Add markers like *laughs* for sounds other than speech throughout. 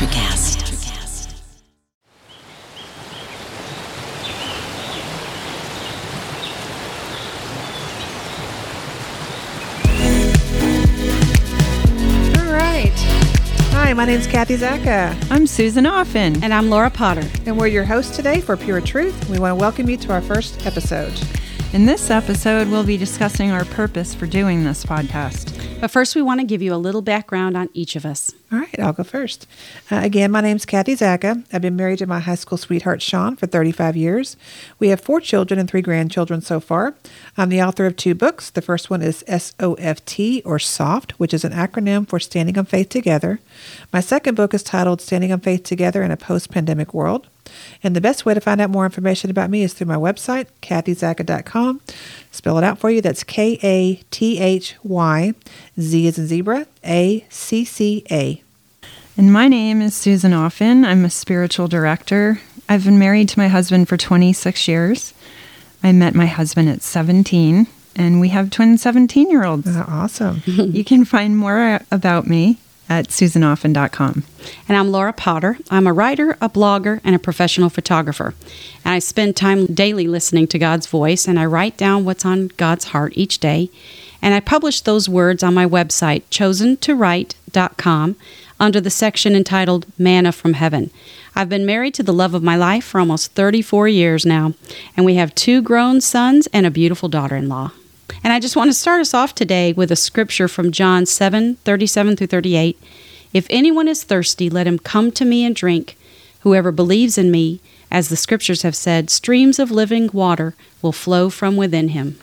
Electrocast. All right. Hi, my name's Kathy Zacca, I'm Susan Offen. And I'm Laura Potter. and we're your hosts today for Pure Truth. We want to welcome you to our first episode. In this episode, we'll be discussing our purpose for doing this podcast. But first, we want to give you a little background on each of us. All right, I'll go first. Uh, again, my name's Kathy Zacca. I've been married to my high school sweetheart, Sean, for 35 years. We have four children and three grandchildren so far. I'm the author of two books. The first one is SOFT, or SOFT, which is an acronym for Standing on Faith Together. My second book is titled Standing on Faith Together in a Post Pandemic World. And the best way to find out more information about me is through my website, kathyzacca.com. Spell it out for you. That's K A T H Y, Z is in zebra, A C C A. And my name is Susan Offen. I'm a spiritual director. I've been married to my husband for 26 years. I met my husband at 17, and we have twin 17 year olds. Awesome. you can find more about me at susanoffen.com. And I'm Laura Potter. I'm a writer, a blogger, and a professional photographer. And I spend time daily listening to God's voice, and I write down what's on God's heart each day. And I publish those words on my website, chosentowrite.com, under the section entitled Manna from Heaven. I've been married to the love of my life for almost 34 years now, and we have two grown sons and a beautiful daughter in law. And I just want to start us off today with a scripture from John 7 37 through 38. If anyone is thirsty, let him come to me and drink. Whoever believes in me, as the scriptures have said, streams of living water will flow from within him.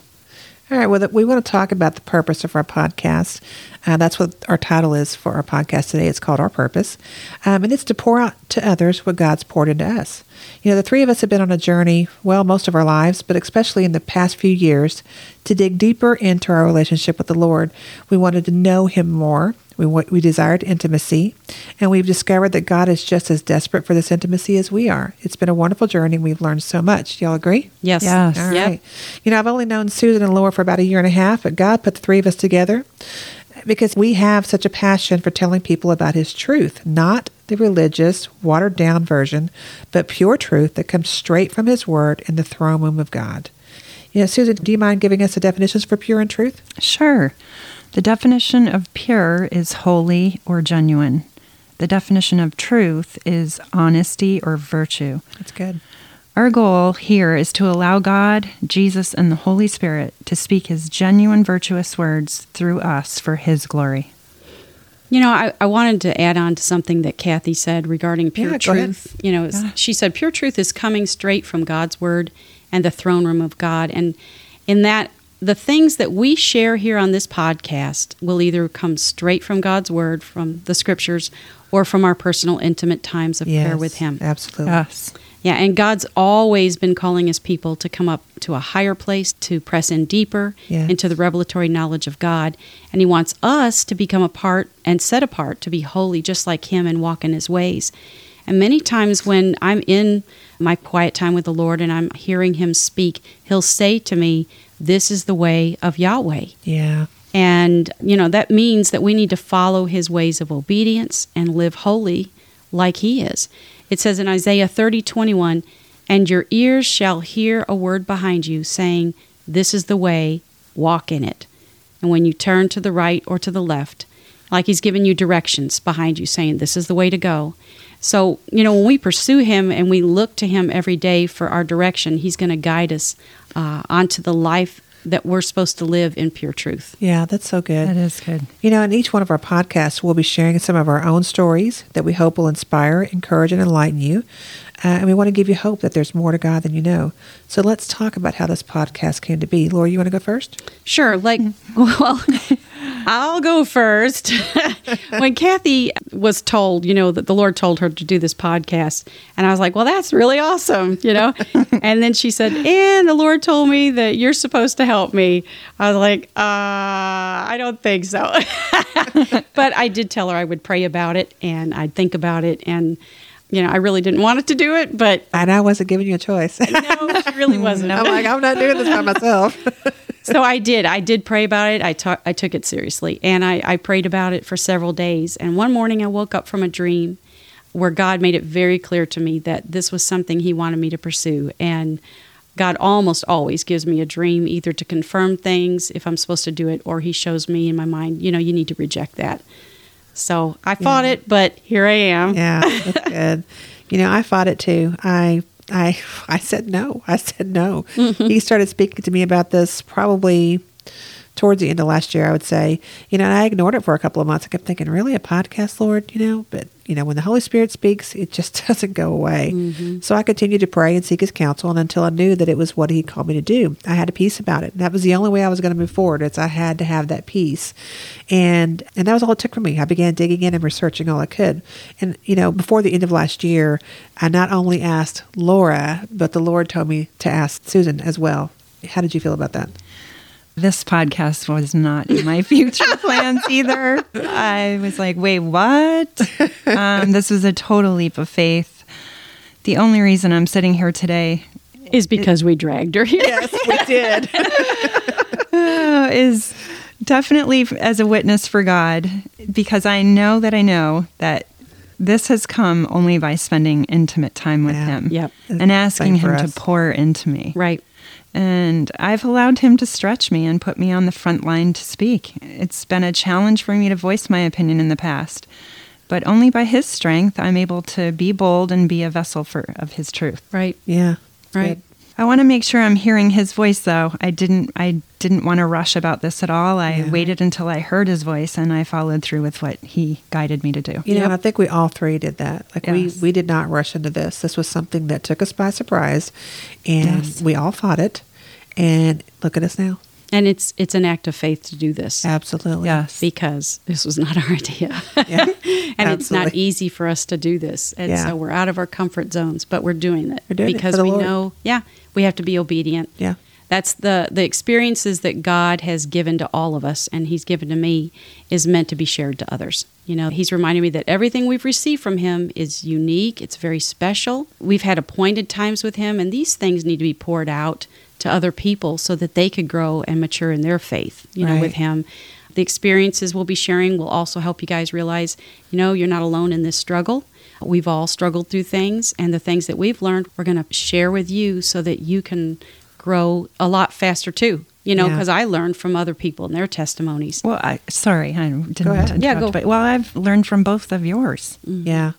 All right. Well, we want to talk about the purpose of our podcast. Uh, that's what our title is for our podcast today. It's called Our Purpose. Um, and it's to pour out to others what God's poured into us. You know, the three of us have been on a journey, well, most of our lives, but especially in the past few years, to dig deeper into our relationship with the Lord. We wanted to know Him more. We, wa- we desired intimacy, and we've discovered that God is just as desperate for this intimacy as we are. It's been a wonderful journey, and we've learned so much. Y'all agree? Yes. Yes. All Yep. right. You know, I've only known Susan and Laura for about a year and a half, but God put the three of us together because we have such a passion for telling people about His truth, not the religious, watered down version, but pure truth that comes straight from His Word in the throne room of God. You know, Susan, do you mind giving us the definitions for pure and truth? Sure. The definition of pure is holy or genuine. The definition of truth is honesty or virtue. That's good. Our goal here is to allow God, Jesus, and the Holy Spirit to speak His genuine, virtuous words through us for His glory. You know, I, I wanted to add on to something that Kathy said regarding pure Yeah, truth. You know, Yeah. she said pure truth is coming straight from God's word and the throne room of God. And in that, the things that we share here on this podcast will either come straight from God's word, from the scriptures, or from our personal, intimate times of prayer with Him. Absolutely. Yes. Yeah, and God's always been calling his people to come up to a higher place, to press in deeper Yes. into the revelatory knowledge of God. And he wants us to become a part and set apart to be holy just like him and walk in his ways. And many times when I'm in my quiet time with the Lord and I'm hearing him speak, he'll say to me, This is the way of Yahweh. Yeah. And, you know, that means that we need to follow his ways of obedience and live holy like he is. It says in Isaiah 30 21, and your ears shall hear a word behind you saying, This is the way, walk in it. And when you turn to the right or to the left, like he's giving you directions behind you saying, This is the way to go. So, you know, when we pursue him and we look to him every day for our direction, he's going to guide us uh, onto the life that we're supposed to live in pure truth. Yeah, that's so good. That is good. You know, in each one of our podcasts, we'll be sharing some of our own stories that we hope will inspire, encourage, and enlighten you. Uh, and we want to give you hope that there's more to God than you know. So let's talk about how this podcast came to be. Laura, you want to go first? Sure. Like, *laughs* well, I'll go first. *laughs* when Kathy was told, you know, that the Lord told her to do this podcast, and I was like, well, that's really awesome, you know? *laughs* and then she said, and the Lord told me that you're supposed to help me. I was like, uh, I don't think so. but I did tell her I would pray about it and I'd think about it. And, you know, I really didn't want it to do it, but And I wasn't giving you a choice. *laughs* no, she really *laughs* wasn't. I'm like, I'm not doing this by myself. *laughs* so I did. I did pray about it. I ta- I took it seriously, and I, I prayed about it for several days. And one morning, I woke up from a dream where God made it very clear to me that this was something He wanted me to pursue. And God almost always gives me a dream, either to confirm things if I'm supposed to do it, or He shows me in my mind, you know, you need to reject that. So I fought Yeah. it, but here I am. Yeah, *laughs* that's good. You know, I fought it too. I I *laughs* I said no. I said no. Mm-hmm. He started speaking to me about this probably towards the end of last year, I would say. You know, and I ignored it for a couple of months. I kept thinking, really, a podcast, Lord? You know, but you know, when the Holy Spirit speaks, it just *laughs* doesn't go away. Mm-hmm. So I continued to pray and seek His counsel, and until I knew that it was what He called me to do, I had a peace about it. That was the only way I was going to move forward. It's I had to have that peace, and and that was all it took for me. I began digging in and researching all I could, and you know, before the end of last year, I not only asked Laura, but the Lord told me to ask Susan as well. How did you feel about that? This podcast was not in my *laughs* future plans either. I was like, wait, what? *laughs* Um, this was a total leap of faith. The only reason I'm sitting here today Is because we dragged her here. Yes, we did. uh, *laughs* is definitely as a witness for God because I know that I know that this has come only by spending intimate time with Yeah. Him Yep. and asking Same Him to pour into me. Right. And I've allowed him to stretch me and put me on the front line to speak. It's been a challenge for me to voice my opinion in the past, but only by his strength I'm able to be bold and be a vessel for of his truth. Right. Yeah, Right. good. I want to make sure I'm hearing his voice though. I didn't I didn't want to rush about this at all. I Yeah. waited until I heard his voice and I followed through with what he guided me to do. You know, Yep. and I think we all three did that. Like Yes. we we did not rush into this. This was something that took us by surprise, and Yes. we all fought it. And look at us now. And it's it's an act of faith to do this. Absolutely. Yes. because this was not *laughs* our idea. Yeah, *laughs* and it's not easy for us to do this. And Yeah. so we're out of our comfort zones, but we're doing it We're doing because for the we Lord. know, yeah, we have to be obedient. Yeah. That's the the experiences that God has given to all of us and he's given to me is meant to be shared to others. You know, he's reminding me that everything we've received from him is unique, it's very special. We've had appointed times with him and these things need to be poured out to other people so that they could grow and mature in their faith, you know, with him. The experiences we'll be sharing will also help you guys realize, you know, you're not alone in this struggle. We've all struggled through things, and the things that we've learned, we're going to share with you so that you can grow a lot faster too. You know, Yeah. because I learned from other people and their testimonies. Well, I sorry, I didn't Go. Yeah, go. but well, I've learned from both of yours. Mm-hmm. Yeah.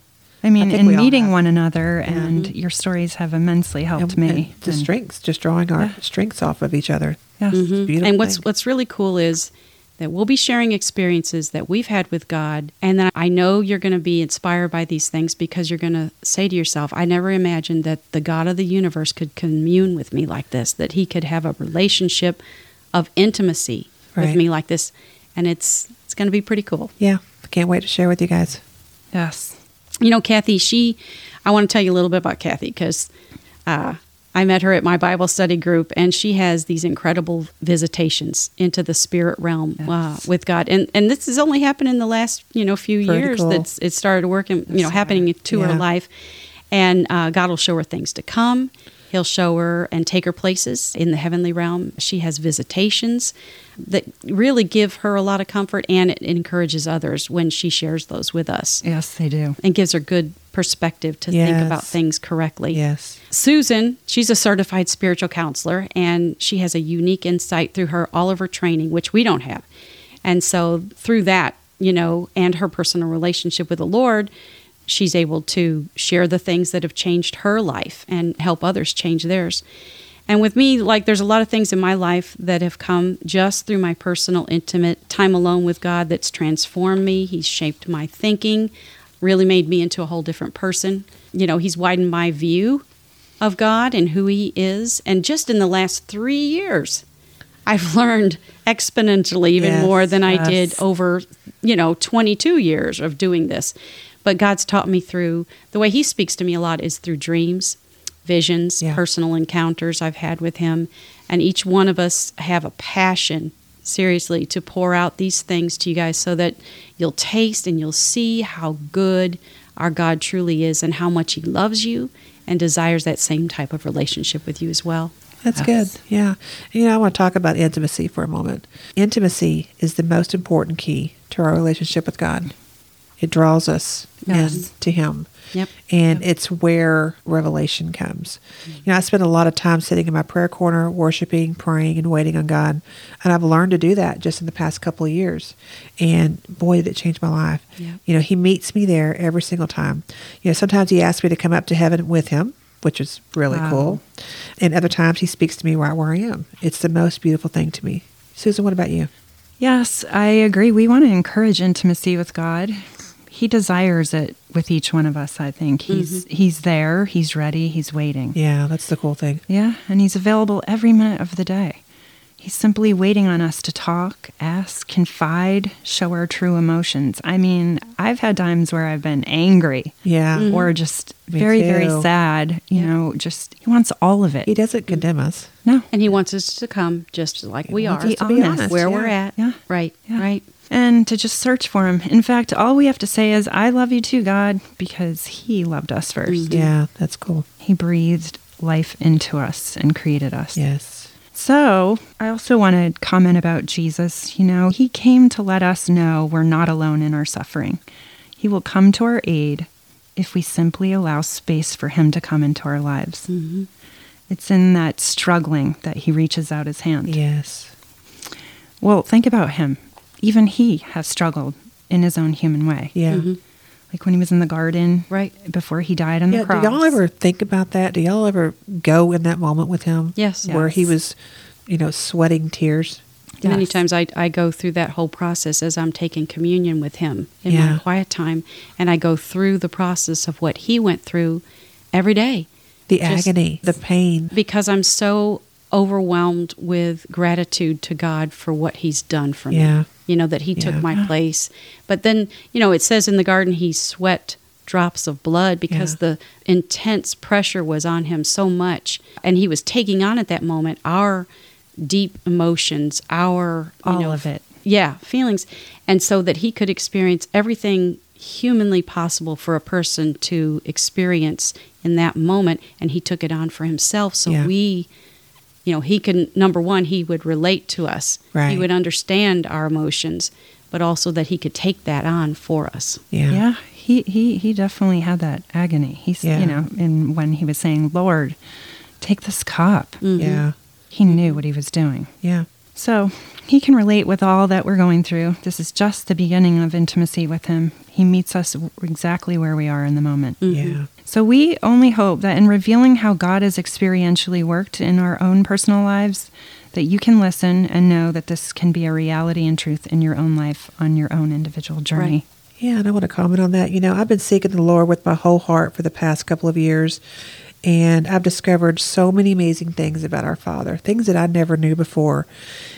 I mean, think in we meeting one another, and mm-hmm. your stories have immensely helped And- me. and the And- strengths, just drawing our Yeah. strengths off of each other. Yes. It's mm-hmm. a beautiful and what's thing. what's really cool is that we'll be sharing experiences that we've had with God, and then I know you're going to be inspired by these things because you're going to say to yourself, "I never imagined that the God of the universe could commune with me like this; that He could have a relationship of intimacy Right. with me like this," and it's it's going to be pretty cool. Yeah. Can't wait to share with you guys. Yes. You know, Kathy, she, I want to tell you a little bit about Kathy because uh, I met her at my Bible study group, and she has these incredible visitations into the spirit realm uh, with God. And and this has only happened in the last you know few years that it started working, you know, happening to her life. And uh, God will show her things to come. He'll show her and take her places in the heavenly realm. She has visitations that really give her a lot of comfort, and it encourages others when she shares those with us Yes, they do. and gives her good perspective to think about things correctly. Yes. Susan, she's a certified spiritual counselor and she has a unique insight through her all of her training which we don't have. And so through that, you know, and her personal relationship with the Lord, she's able to share the things that have changed her life and help others change theirs. And with me, like there's a lot of things in my life that have come just through my personal, intimate time alone with God that's transformed me. He's shaped my thinking, really made me into a whole different person. You know, He's widened my view of God and who He is. And just in the last three years, I've *laughs* learned exponentially even Yes, more than I did over, you know, 22 years of doing this. But God's taught me through the way He speaks to me a lot is through dreams, visions, Yeah. personal encounters I've had with Him. And each one of us have a passion, seriously, to pour out these things to you guys so that you'll taste and you'll see how good our God truly is and how much He loves you and desires that same type of relationship with you as well. That's Yes. good. Yeah. You know, I want to talk about intimacy for a moment. Intimacy is the most important key to our relationship with God. It draws us Yes. in to Him. Yep. And it's where revelation comes. Mm-hmm. You know, I spend a lot of time sitting in my prayer corner, worshiping, praying, and waiting on God. And I've learned to do that just in the past couple of years. And boy, did it change my life. Yep. You know, He meets me there every single time. You know, sometimes He asks me to come up to heaven with Him, which is really Wow. cool. And other times He speaks to me right where I am. It's the most beautiful thing to me. Susan, what about you? Yes, I agree. We want to encourage intimacy with God. He desires it with each one of us, I think. Mm-hmm. He's he's there, he's ready, he's waiting. Yeah, that's the cool thing. Yeah, and he's available every minute of the day. He's simply waiting on us to talk, ask, confide, show our true emotions. I mean, I've had times where I've been angry Yeah. Mm-hmm. or just Me very, very sad. You know, just he wants all of it. He doesn't condemn us. no. And He wants us to come just like we are, us Be to be honest. honest. where yeah. we're at. Yeah. Right. Yeah. Right. And to just search for him. In fact, all we have to say is, I love you too, God, because he loved us 1st Yeah, that's cool. He breathed life into us and created us. Yes. So, I also want to comment about Jesus. You know, he came to let us know we're not alone in our suffering. He will come to our aid if we simply allow space for him to come into our lives. Mm-hmm. It's in that struggling that he reaches out his hand. Yes. Well, think about him. Even he has struggled in his own human way. Yeah. Mm-hmm. Like when he was in the garden, Right. before he died on Yeah. the cross. Do y'all ever think about that? Do y'all ever go in that moment with him? Yes. Where he was, you know, sweating tears. Many times I, I go through that whole process as I'm taking communion with him in Yeah. my quiet time, and I go through the process of what he went through every day The Just- agony, the pain. because I'm so overwhelmed with gratitude to God for what he's done for me. Yeah. me. You know, that he Yeah. took my *gasps* place. But then, you know, it says in the garden he sweat drops of blood because Yeah. the intense pressure was on him so much. And he was taking on at that moment our deep emotions, our you All know, of it. yeah, feelings. And so that he could experience everything humanly possible for a person to experience in that moment. And he took it on for himself. So Yeah. we, you know, he can, number one, he would relate to us, Right. he would understand our emotions, but also that he could take that on for us. Yeah. Yeah, he, he, he definitely had that agony. He's, Yeah. you know, and when he was saying, Lord, take this cup, Mhm. Yeah. he knew what he was doing. Yeah. So he can relate with all that we're going through. This is just the beginning of intimacy with him. He meets us exactly where we are in the moment. Mm-hmm. Yeah. So we only hope that in revealing how God has experientially worked in our own personal lives, that you can listen and know that this can be a reality and truth in your own life on your own individual journey. Right. Yeah, and I want to comment on that. You know, I've been seeking the Lord with my whole heart for the past couple of years, and I've discovered so many amazing things about our Father, things that I never knew before.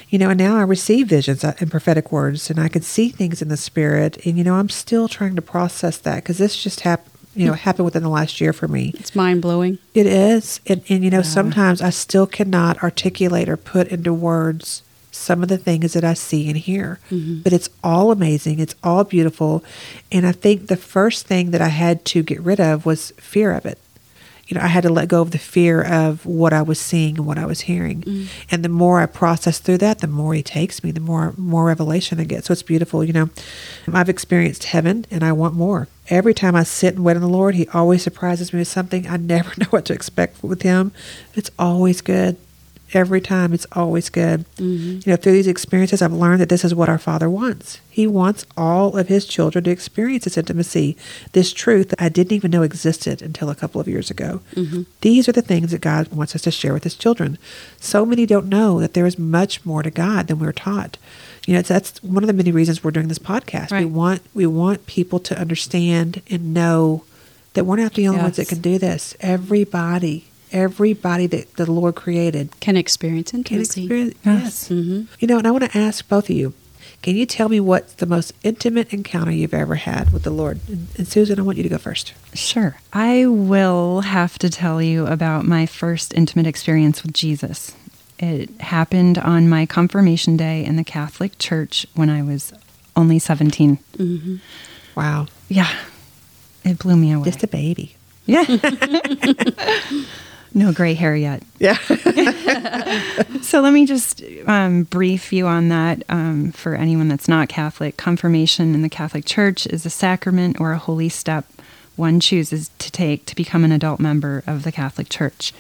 You know, and now I receive visions uh, and prophetic words, and I can see things in the Spirit, and you know, I'm still trying to process that because this just happened. You know, happened within the last year for me. It's mind blowing. It is. And, and you know, sometimes I still cannot articulate or put into words some of the things that I see and hear. But it's all amazing. It's all beautiful. And I think the first thing that I had to get rid of was fear of it. You know, I had to let go of the fear of what I was seeing and what I was hearing. Mm. And the more I process through that, the more he takes me, the more more revelation I get. So it's beautiful, you know. I've experienced heaven and I want more. Every time I sit and wait on the Lord, he always surprises me with something. I never *laughs* know what to expect with him. It's always good. Every time it's always good. Mm-hmm. You know, through these experiences, I've learned that this is what our Father wants. He wants all of His children to experience this intimacy, this truth that I didn't even know existed until a couple of years ago. Mm-hmm. These are the things that God wants us to share with His children. So many don't know that there is much more to God than we're taught. You know, it's, that's one of the many reasons we're doing this podcast. We want we want people to understand and know that we're not the only ones that can do this. Everybody, everybody that the Lord created Can experience can intimacy. experience. Yes. Yes. hmm You know, and I want to ask both of you. Can you tell me what's the most intimate encounter you've ever had with the Lord? And, and Susan, I want you to go first. Sure. I will have to tell you about my first intimate experience with Jesus. It happened on my confirmation day in the Catholic Church when I was only 17. hmm Wow, Yeah. It blew me away. just a baby. yeah. *laughs* *laughs* No gray hair yet. Yeah. *laughs* So let me just um, brief you on that um, for anyone that's not Catholic. Confirmation in the Catholic Church is a sacrament or a holy step one chooses to take to become an adult member of the Catholic Church.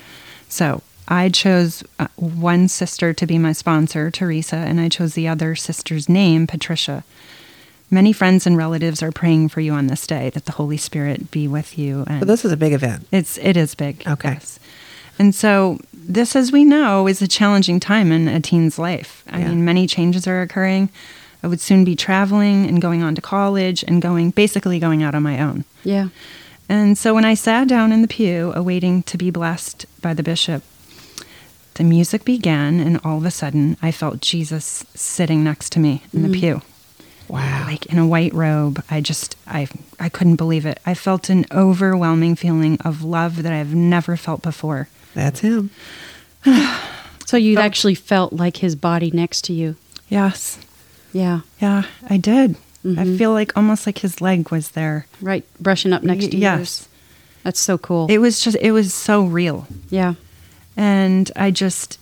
So I chose uh, one sister to be my sponsor, Teresa, and I chose the other sister's name, Patricia. Many friends and relatives are praying for you on this day that the Holy Spirit be with you. And But this is a big event. it's it is big. Okay. Yes. And so this, as we know, is a challenging time in a teen's life. I Yeah. mean, many changes are occurring. I would soon be traveling and going on to college and going basically going out on my own. Yeah. And so when I sat down in the pew, awaiting to be blessed by the bishop, the music began, and all of a sudden, I felt Jesus sitting next to me in the mm. pew Wow. like in a white robe. I just I I couldn't believe it. I felt an overwhelming feeling of love that I've never felt before. That's him. *sighs* So you oh. actually felt like his body next to you. Yes. Yeah. Yeah, I did. I mm-hmm. feel like almost like his leg was there. Right. Brushing up next to you. yes. That's so cool. It was just it was so real. yeah. And I just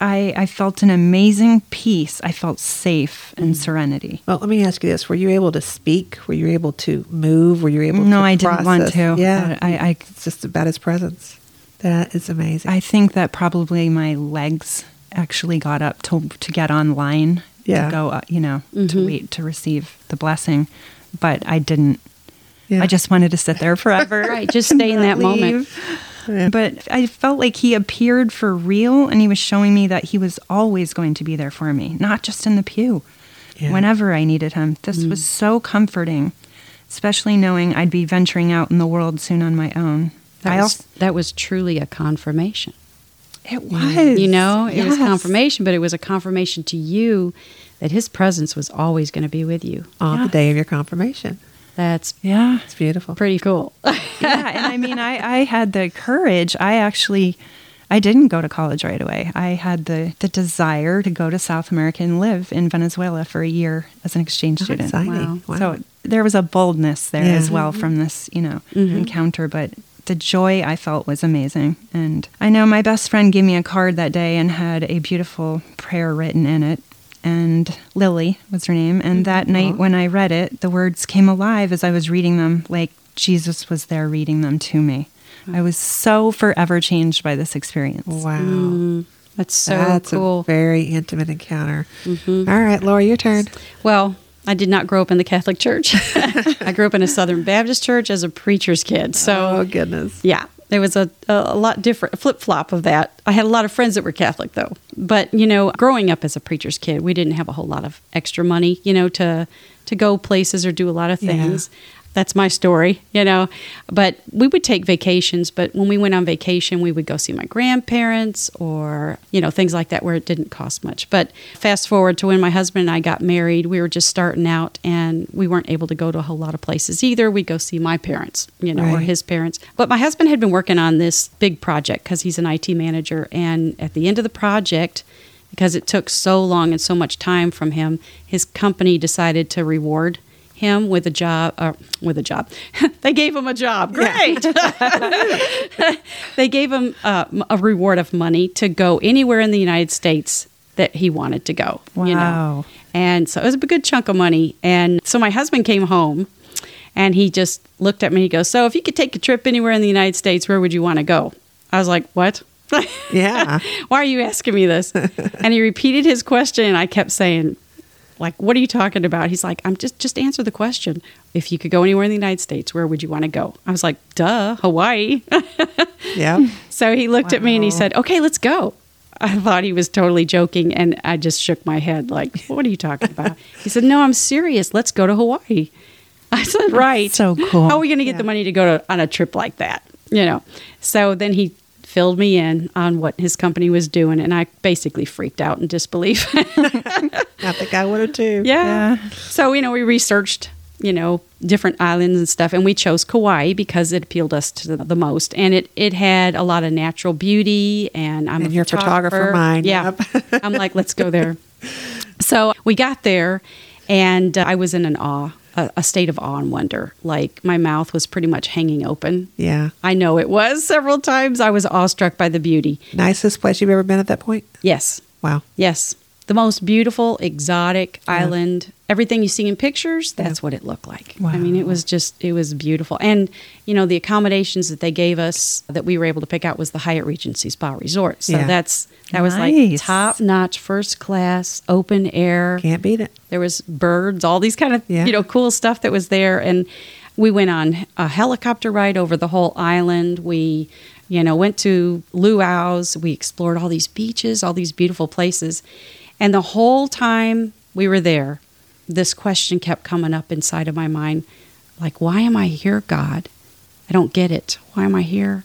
I I felt an amazing peace. I felt safe and mm-hmm. serenity. Well, let me ask you this: Were you able to speak? Were you able to move? Were you able? To? No, to I didn't want to. Yeah, uh, I- I- It's just about his presence. That is amazing. I think that probably my legs actually got up to to get online Yeah. to go, uh, you know, to mm-hmm. wait to receive the blessing, but I didn't. Yeah. I just wanted to sit there forever. *laughs* Right, just stay in that not moment. Leave. Yeah. But I felt like he appeared for real, and he was showing me that he was always going to be there for me, not just in the pew. Yeah. Whenever I needed him, this mm. was so comforting, especially knowing I'd be venturing out in the world soon on my own. That was, that was truly a confirmation. it was, You know, it was confirmation, but it was a confirmation to you that his presence was always going to be with you. on Yeah. the day of your confirmation. That's Yeah, It's beautiful. pretty cool. *laughs* yeah, and I mean, I, I had the courage. I actually, I didn't go to college right away. I had the, the desire to go to South America and live in Venezuela for a year as an exchange How student. exciting. Wow. So there was a boldness there Yeah. as well from this, you know, mm-hmm. encounter. But the joy I felt was amazing. And I know my best friend gave me a card that day and had a beautiful prayer written in it. And Lily was her name. And that night when I read it, the words came alive as I was reading them, like Jesus was there reading them to me. I was so forever changed by this experience. wow. Mm, that's so That's cool. a very intimate encounter. All right, Laura, your turn. Well, I did not grow up in the Catholic Church. *laughs* I grew up in a Southern Baptist church as a preacher's kid. So, oh goodness. yeah, there was a, a lot different flip flop of that. I had a lot of friends that were Catholic, though. But, you know, growing up as a preacher's kid, we didn't have a whole lot of extra money, you know, to, to go places or do a lot of Yeah. That's my story, you know. But we would take vacations. But when we went on vacation, we would go see my grandparents or, you know, things like that where it didn't cost much. But fast forward to when my husband and I got married, we were just starting out and we weren't able to go to a whole lot of places either. We'd go see my parents, you know, or his parents. But my husband had been working on this big project because he's an IT manager. And at the end of the project, because it took so long and so much time from him, his company decided to reward him with a job uh, with a job. *laughs* They gave him a job. Great. *laughs* They gave him uh, a reward of money to go anywhere in the united states that he wanted to go you know. Wow. and so it was a good chunk of money. And so my husband came home and he just looked at me. He goes so if you could take a trip anywhere in the united states where would you want to go? I was like what? Yeah. *laughs* why are you asking me this? and he repeated his question, and I kept saying, like, what are you talking about? He's like, I'm just just answer the question. If you could go anywhere in the United States, where would you want to go? I was like, duh, Hawaii. *laughs* Yeah. so he looked at me and he said, okay, let's go. I thought he was totally joking, and I just shook my head, like, what are you talking about? he said, no, I'm serious. Let's go to Hawaii. I said, right. so cool. How are we going to get the money to go to, on a trip like that? You know. So then he filled me in on what his company was doing, and I basically freaked out in disbelief. I think I would have too. yeah. Yeah. So you know, we researched you know different islands and stuff, and we chose Kauai because it appealed us to the, the most, and it it had a lot of natural beauty, and I'm And a your photographer mind, Yeah. yep. I'm like, let's go there. *laughs* So we got there, and uh, I was in an awe a, a state of awe and wonder. Like my mouth was pretty much hanging open. Yeah. I know it was *laughs* several times. I was awestruck by the beauty. Nicest place you've ever been at that point? Yes, Wow. yes. The most beautiful, exotic island. Everything you see in pictures, that's what it looked like. I mean, it was just, it was beautiful. And, you know, the accommodations that they gave us that we were able to pick out was the Hyatt Regency Spa Resort. So Yeah. that's, that was like top notch, first class, open air. Can't beat it. There was birds, all these kind of Yeah. you know cool stuff that was there, and we went on a helicopter ride over the whole island. We, you know, went to luau's. We explored all these beaches, all these beautiful places, and the whole time we were there, this question kept coming up inside of my mind, like, "Why am I here, God? I don't get it. Why am I here?"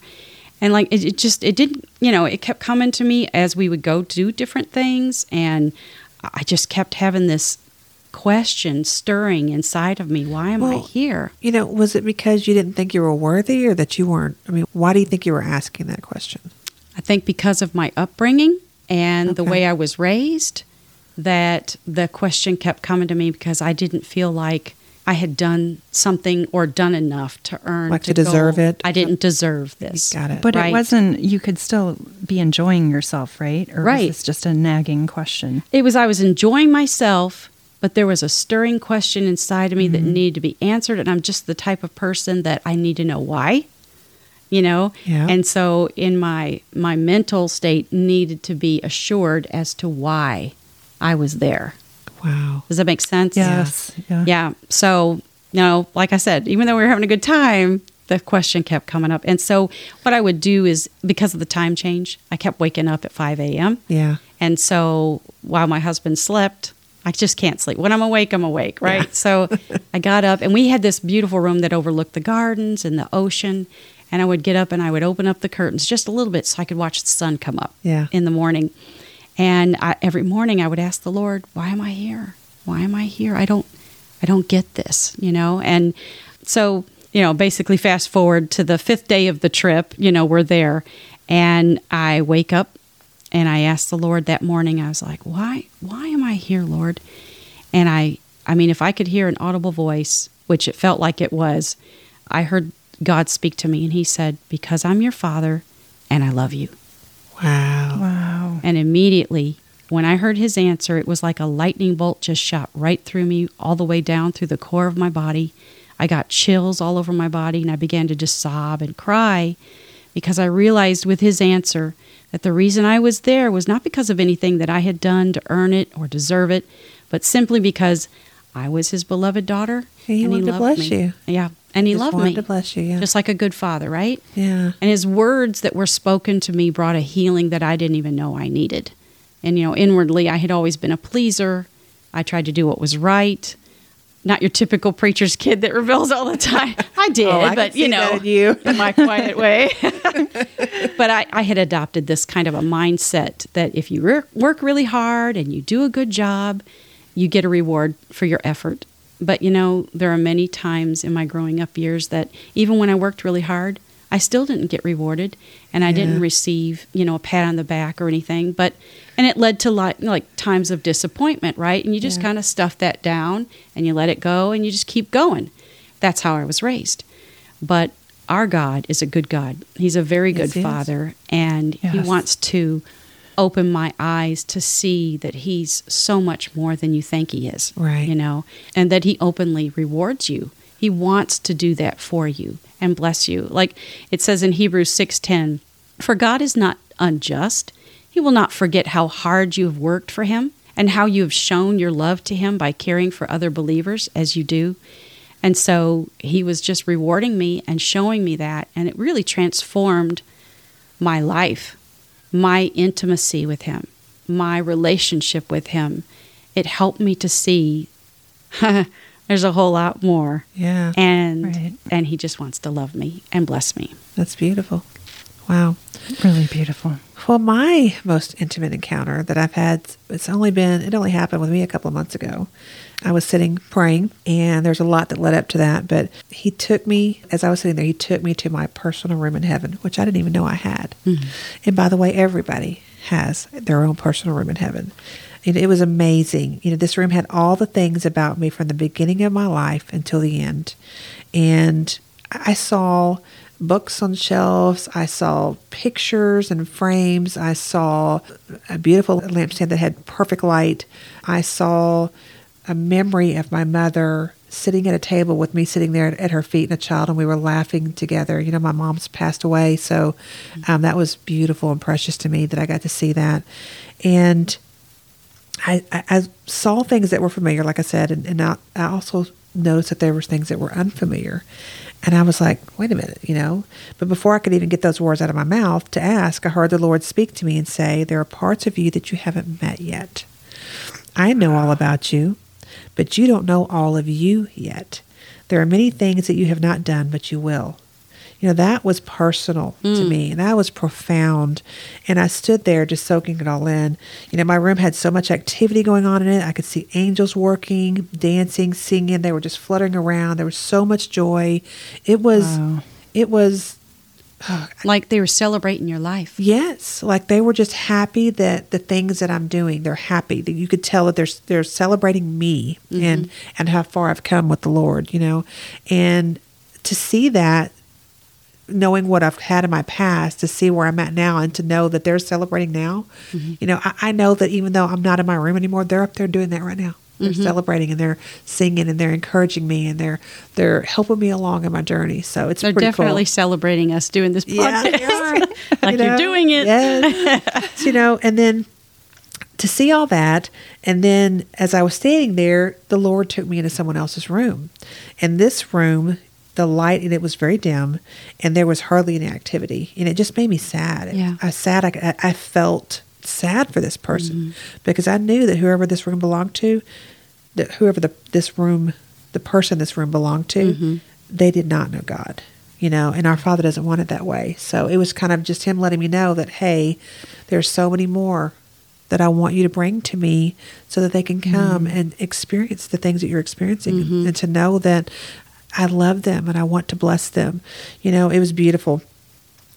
And like it, it just it didn't you know it kept coming to me as we would go do different things, and I just kept having this question stirring inside of me. Why am I here? You know, was it because you didn't think you were worthy or that you weren't? I mean, why do you think you were asking that question? I think because of my upbringing and the way I was raised, that the question kept coming to me because I didn't feel like I had done something or done enough to earn Like to deserve go- it? I didn't deserve this. Got it. But Right. it wasn't, you could still be enjoying yourself, right? Or Right. It's just a nagging question? It was I was enjoying myself, but there was a stirring question inside of me Mm-hmm. that needed to be answered, and I'm just the type of person that I need to know why. You know, Yeah. and so in my my mental state needed to be assured as to why I was there. Wow. Does that make sense? Yes. Yeah. Yeah. So, you know, like I said, even though we were having a good time, the question kept coming up. And so, what I would do is because of the time change, I kept waking up at 5 a.m. Yeah. And so, while my husband slept, I just can't sleep. When I'm awake, I'm awake, right? So, *laughs* I got up and we had this beautiful room that overlooked the gardens and the ocean. And I would get up and I would open up the curtains just a little bit so I could watch the sun come up Yeah. in the morning. And I, every morning I would ask the Lord, "Why am I here? Why am I here? I don't, I don't get this, you know." And so, you know, basically, fast forward to the fifth day of the trip. You know, we're there, and I wake up, and I ask the Lord that morning. I was like, "Why? Why am I here, Lord?" And I, I mean, if I could hear an audible voice, which it felt like it was, I heard God speak to me, and He said, "Because I'm your Father, and I love you." Wow. Wow. Mm. And immediately, when I heard his answer, it was like a lightning bolt just shot right through me, all the way down through the core of my body. I got chills all over my body, and I began to just sob and cry because I realized with his answer that the reason I was there was not because of anything that I had done to earn it or deserve it, but simply because I was his beloved daughter. He and wanted to loved bless me. you. Yeah, and he Just loved me. to bless you, yeah. Just like a good father, right? Yeah. And his words that were spoken to me brought a healing that I didn't even know I needed. And, you know, inwardly, I had always been a pleaser. I tried to do what was right. Not your typical preacher's kid that rebels all the time. I *laughs* oh, did, Oh, I but, you know, in you. *laughs* in my quiet way. *laughs* but I, I had adopted this kind of a mindset that if you re- work really hard and you do a good job, you get a reward for your effort. But you know, there are many times in my growing up years that even when I worked really hard, I still didn't get rewarded and I didn't receive, you know, a pat on the back or anything. But and it led to like like times of disappointment, right? And you just Yeah. kind of stuff that down and you let it go and you just keep going. That's how I was raised. But our God is a good God. He's a very Yes, good he is. father and he wants to open my eyes to see that he's so much more than you think he is. Right. You know, and that he openly rewards you. He wants to do that for you and bless you. Like it says in Hebrews 6:10, "For God is not unjust. He will not forget how hard you have worked for him and how you have shown your love to him by caring for other believers as you do." And so he was just rewarding me and showing me that and it really transformed my life, my intimacy with him, my relationship with him. It helped me to see *laughs* there's a whole lot more. Yeah. And Right. and he just wants to love me and bless me. That's beautiful. Wow. Really beautiful. Well, my most intimate encounter that I've had, it's only been, it only happened with me a couple of months ago. I was sitting praying, and there's a lot that led up to that. But he took me, as I was sitting there, he took me to my personal room in heaven, which I didn't even know I had. Hmm. And by the way, everybody has their own personal room in heaven. And it was amazing. You know, this room had all the things about me from the beginning of my life until the end. And I saw books on shelves. I saw pictures and frames. I saw a beautiful lampstand that had perfect light. I saw a memory of my mother sitting at a table with me sitting there at her feet and a child and we were laughing together. You know my mom's passed away so um, that was beautiful and precious to me that i got to see that. And i, I, I saw things that were familiar like i said and, and I, I also noticed that there were things that were unfamiliar. And i was like wait a minute you know? But before i could even get those words out of my mouth to ask i heard the lord speak to me and say there are parts of you that you haven't met yet. I know all about you but you don't know all of you yet. There are many things that you have not done, but you will. You know, that was personal mm. to me and that was profound. And I stood there just soaking it all in. You know, my room had so much activity going on in it. I could see angels working, dancing, singing. They were just fluttering around. There was so much joy. It was, wow. it was *gasps* like they were celebrating your life. Yes, like they were just happy that the things that I'm doing, they're happy that you could tell that they're they're celebrating me mm-hmm. and and how far I've come with the Lord, you know, and to see that, knowing what I've had in my past, to see where I'm at now, and to know that they're celebrating now, mm-hmm. you know, I, I know that even though I'm not in my room anymore, they're up there doing that right now. They're mm-hmm. celebrating and they're singing and they're encouraging me and they're they're helping me along in my journey. So it's they're definitely cool. celebrating us doing this podcast. *laughs* Yeah, like you know, you're doing it. Yes. *laughs* you know, and then to see all that, and then as I was standing there, the Lord took me into someone else's room, and this room the light in it was very dim and there was hardly any activity and it just made me sad yeah. i sat I, I felt sad for this person mm-hmm. because I knew that whoever this room belonged to, that whoever the this room, the person this room belonged to, mm-hmm. they did not know God, you know, and our Father doesn't want it that way. So it was kind of just Him letting me know that hey, there's so many more that I want you to bring to me so that they can come mm-hmm. and experience the things that you're experiencing mm-hmm. and to know that I love them and I want to bless them. You know, it was beautiful.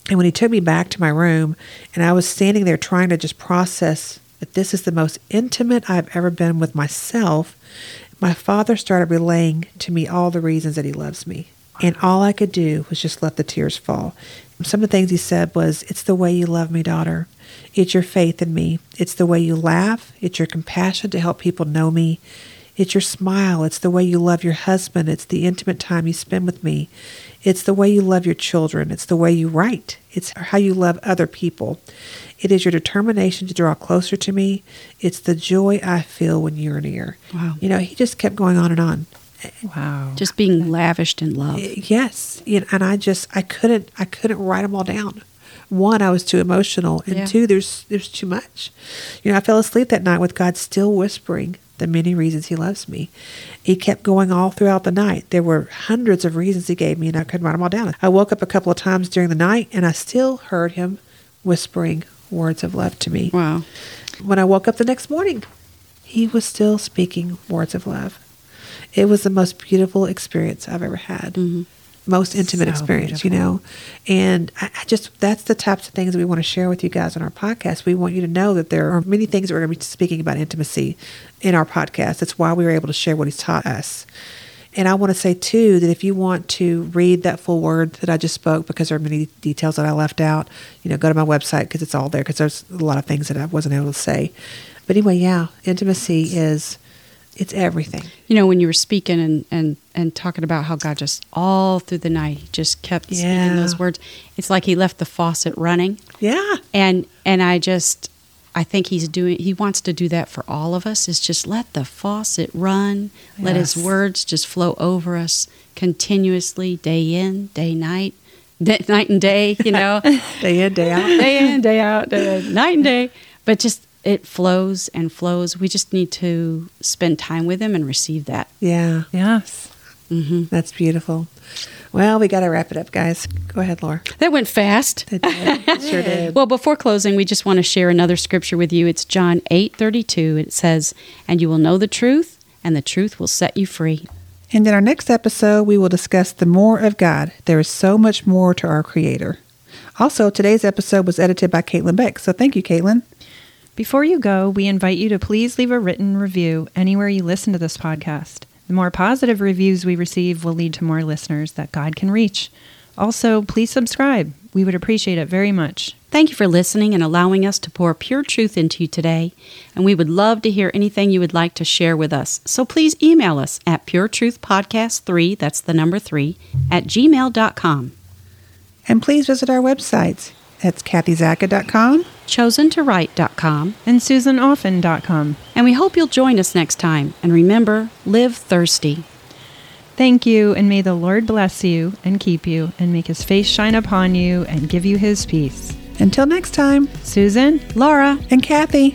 And when he took me back to my room, and I was standing there trying to just process that this is the most intimate I've ever been with myself, my father started relaying to me all the reasons that he loves me. And all I could do was just let the tears fall. Some of the things he said was, It's the way you love me, daughter. It's your faith in me. It's the way you laugh. It's your compassion to help people know me. It's your smile. It's the way you love your husband. It's the intimate time you spend with me. It's the way you love your children. It's the way you write. It's how you love other people. It is your determination to draw closer to me. It's the joy I feel when you're near. Wow. You know, he just kept going on and on. Wow. Just being lavished in love. Yes. And I just I couldn't I couldn't write them all down. One, I was too emotional, and yeah. two, there's there's too much. You know, I fell asleep that night with God still whispering the many reasons he loves me. He kept going all throughout the night. There were hundreds of reasons he gave me, and I couldn't write them all down. I woke up a couple of times during the night, and I still heard him whispering words of love to me. Wow. When I woke up the next morning, he was still speaking words of love. It was the most beautiful experience I've ever had. Mm-hmm most intimate so experience, beautiful. you know. And I, I, just that's the types of things that we want to share with you guys on our podcast. We want you to know that there are many things that we're going to be speaking about intimacy in our podcast. That's why we were able to share what he's taught us. And I want to say too that if you want to read that full word that I just spoke, because there are many details that I left out, you know, go to my website because it's all there. Because there's a lot of things that I wasn't able to say. But anyway, yeah, intimacy is it's everything. You know, when you were speaking and, and, and talking about how God just all through the night he just kept yeah. speaking those words, it's like he left the faucet running. Yeah. And and I just I think he's doing he wants to do that for all of us is just let the faucet run, yes. let his words just flow over us continuously day in, day night. Day, *laughs* night and day, you know, *laughs* day in, day out, day in, day out, day, night and day. But just it flows and flows. We just need to spend time with Him and receive that. Yeah. Yes. Mm-hmm. That's beautiful. Well, we got to wrap it up, guys. Go ahead, Laura. That went fast. It did. *laughs* Sure did. well, before closing, we just want to share another scripture with you. It's John eight thirty two. It says, "And you will know the truth, and the truth will set you free." And in our next episode, we will discuss the more of God. There is so much more to our Creator. Also, today's episode was edited by Caitlin Beck. So thank you, Caitlin. Before you go, we invite you to please leave a written review anywhere you listen to this podcast. The more positive reviews we receive will lead to more listeners that God can reach. Also, please subscribe. We would appreciate it very much. Thank you for listening and allowing us to pour pure truth into you today. And we would love to hear anything you would like to share with us. So please email us at puretruthpodcast3, that's the number 3, at gmail.com. And please visit our websites. That's kathyzacca.com. ChosenToWrite.com. And SusanOffen.com. And we hope you'll join us next time. And remember, live thirsty. Thank you, and may the Lord bless you and keep you, and make his face shine upon you and give you his peace. Until next time, Susan, Laura, and Kathy.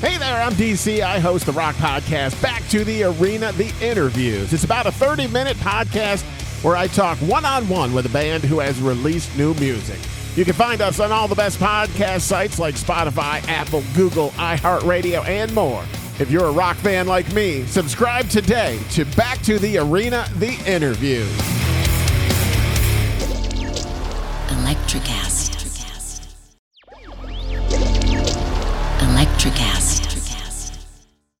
Hey there, I'm DC. I host the Rock Podcast, Back to the Arena, The Interviews. It's about a 30 minute podcast where I talk one on one with a band who has released new music. You can find us on all the best podcast sites like Spotify, Apple, Google, iHeartRadio, and more. If you're a rock fan like me, subscribe today to Back to the Arena, The Interviews. Electricast.